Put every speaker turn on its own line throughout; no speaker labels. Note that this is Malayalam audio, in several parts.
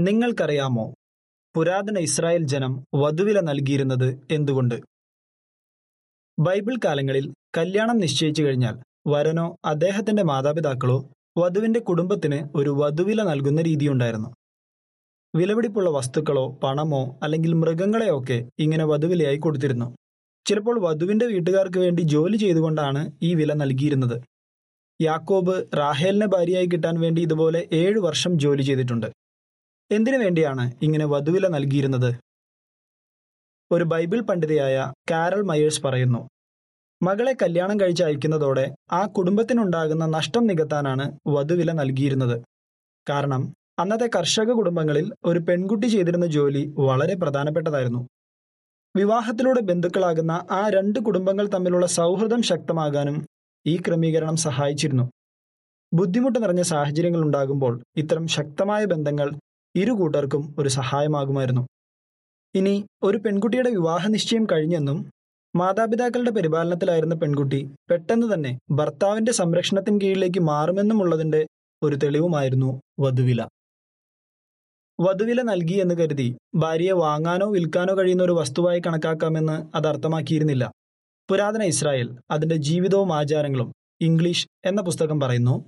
നിങ്ങൾക്കറിയാമോ? പുരാതന ഇസ്രായേൽ ജനം വധുവില നൽകിയിരുന്നത് എന്തുകൊണ്ട്? ബൈബിൾ കാലങ്ങളിൽ കല്യാണം നിശ്ചയിച്ചു കഴിഞ്ഞാൽ വരനോ അദ്ദേഹത്തിന്റെ മാതാപിതാക്കളോ വധുവിന്റെ കുടുംബത്തിന് ഒരു വധുവില നൽകുന്ന രീതിയുണ്ടായിരുന്നു. വിലപിടിപ്പുള്ള വസ്തുക്കളോ പണമോ അല്ലെങ്കിൽ മൃഗങ്ങളെയോ ഒക്കെ ഇങ്ങനെ വധുവിലയായി കൊടുത്തിരുന്നു. ചിലപ്പോൾ വധുവിന്റെ വീട്ടുകാർക്ക് വേണ്ടി ജോലി ചെയ്തുകൊണ്ടാണ് ഈ വില നൽകിയിരുന്നത്. യാക്കോബ് റാഹേലിനെ ഭാര്യയായി കിട്ടാൻ വേണ്ടി ഇതുപോലെ ഏഴു വർഷം ജോലി ചെയ്തിട്ടുണ്ട്. എന്തിനു വേണ്ടിയാണ് ഇങ്ങനെ വധുവില നൽകിയിരുന്നത്? ഒരു ബൈബിൾ പണ്ഡിതയായ കാരൽ മയേഴ്സ് പറയുന്നു മകളെ കല്യാണം കഴിച്ച് അയക്കുന്നതോടെ ആ കുടുംബത്തിനുണ്ടാകുന്ന നഷ്ടം നികത്താനാണ് വധുവില നൽകിയിരുന്നത്. കാരണം അന്നത്തെ കർഷക കുടുംബങ്ങളിൽ ഒരു പെൺകുട്ടി ചെയ്തിരുന്ന ജോലി വളരെ പ്രധാനപ്പെട്ടതായിരുന്നു. വിവാഹത്തിലൂടെ ബന്ധുക്കളാകുന്ന ആ രണ്ട് കുടുംബങ്ങൾ തമ്മിലുള്ള സൗഹൃദം ശക്തമാകാനും ഈ ക്രമീകരണം സഹായിച്ചിരുന്നു. ബുദ്ധിമുട്ട് നിറഞ്ഞ സാഹചര്യങ്ങൾ ഉണ്ടാകുമ്പോൾ ഇത്തരം ശക്തമായ ബന്ധങ്ങൾ ഇരു കൂട്ടർക്കും ഒരു സഹായമാകുമായിരുന്നു. ഇനി ഒരു പെൺകുട്ടിയുടെ വിവാഹ നിശ്ചയം കഴിഞ്ഞെന്നും മാതാപിതാക്കളുടെ പരിപാലനത്തിലായിരുന്ന പെൺകുട്ടി പെട്ടെന്ന് തന്നെ ഭർത്താവിന്റെ സംരക്ഷണത്തിന് കീഴിലേക്ക് മാറുമെന്നുമുള്ളതിന്റെ ഒരു തെളിവുമായിരുന്നു വധുവില. വധുവില നൽകി എന്ന് കരുതി ഭാര്യയെ വാങ്ങാനോ വിൽക്കാനോ കഴിയുന്ന ഒരു വസ്തുവായി കണക്കാക്കാമെന്ന് അത് അർത്ഥമാക്കിയിരുന്നില്ല. പുരാതന ഇസ്രായേൽ അതിന്റെ ജീവിതവും ആചാരങ്ങളും ഇംഗ്ലീഷ് എന്ന പുസ്തകം പറയുന്നു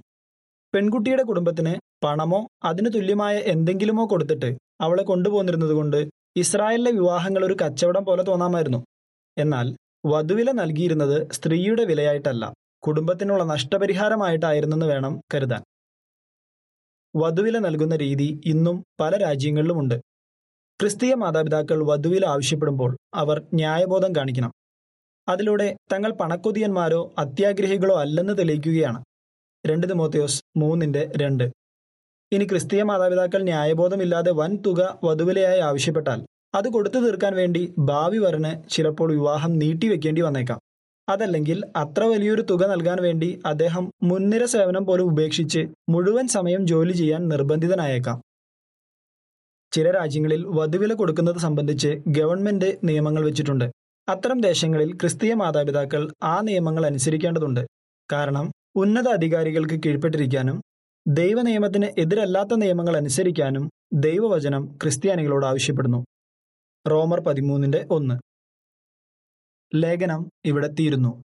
പെൺകുട്ടിയുടെ കുടുംബത്തിന് പണമോ അതിനു തുല്യമായ എന്തെങ്കിലുമോ കൊടുത്തിട്ട് അവളെ കൊണ്ടുപോന്നിരുന്നത് കൊണ്ട് ഇസ്രായേലിലെ വിവാഹങ്ങൾ ഒരു കച്ചവടം പോലെ തോന്നാമായിരുന്നു. എന്നാൽ വധുവില നൽകിയിരുന്നത് സ്ത്രീയുടെ വിലയായിട്ടല്ല കുടുംബത്തിനുള്ള നഷ്ടപരിഹാരമായിട്ടായിരുന്നെന്ന് വേണം കരുതാൻ. വധുവില നൽകുന്ന രീതി ഇന്നും പല രാജ്യങ്ങളിലുമുണ്ട്. ക്രിസ്തീയ മാതാപിതാക്കൾ വധുവില ആവശ്യപ്പെടുമ്പോൾ അവർ ന്യായബോധം കാണിക്കണം. അതിലൂടെ തങ്ങൾ പണക്കൊതിയന്മാരോ അത്യാഗ്രഹികളോ അല്ലെന്ന് തെളിയിക്കുകയാണ്. രണ്ട് തിമോത്തിയോസ് മൂന്നിന്റെ രണ്ട്. ഇനി ക്രിസ്തീയ മാതാപിതാക്കൾ ന്യായബോധമില്ലാതെ വൻ തുക വധുവിലയായി ആവശ്യപ്പെട്ടാൽ അത് കൊടുത്തു തീർക്കാൻ വേണ്ടി ഭാവി വരന് ചിലപ്പോൾ വിവാഹം നീട്ടിവെക്കേണ്ടി വന്നേക്കാം. അതല്ലെങ്കിൽ അത്ര വലിയൊരു തുക നൽകാൻ വേണ്ടി അദ്ദേഹം മുൻനിര സേവനം പോലും ഉപേക്ഷിച്ച് മുഴുവൻ സമയം ജോലി ചെയ്യാൻ നിർബന്ധിതനായേക്കാം. ചില രാജ്യങ്ങളിൽ വധുവില കൊടുക്കുന്നത് സംബന്ധിച്ച് ഗവൺമെന്റ് നിയമങ്ങൾ വെച്ചിട്ടുണ്ട്. അത്തരം ദേശങ്ങളിൽ ക്രിസ്തീയ മാതാപിതാക്കൾ ആ നിയമങ്ങൾ അനുസരിക്കേണ്ടതുണ്ട്. കാരണം ഉന്നത അധികാരികൾക്ക് കീഴ്പ്പെട്ടിരിക്കാനും ദൈവനിയമത്തിന് എതിരല്ലാത്ത നിയമങ്ങൾ അനുസരിക്കാനും ദൈവവചനം ക്രിസ്ത്യാനികളോട് ആവശ്യപ്പെടുന്നു. റോമർ പതിമൂന്നിന്റെ ഒന്ന്. ലേഖനം ഇവിടെ തീരുന്നു.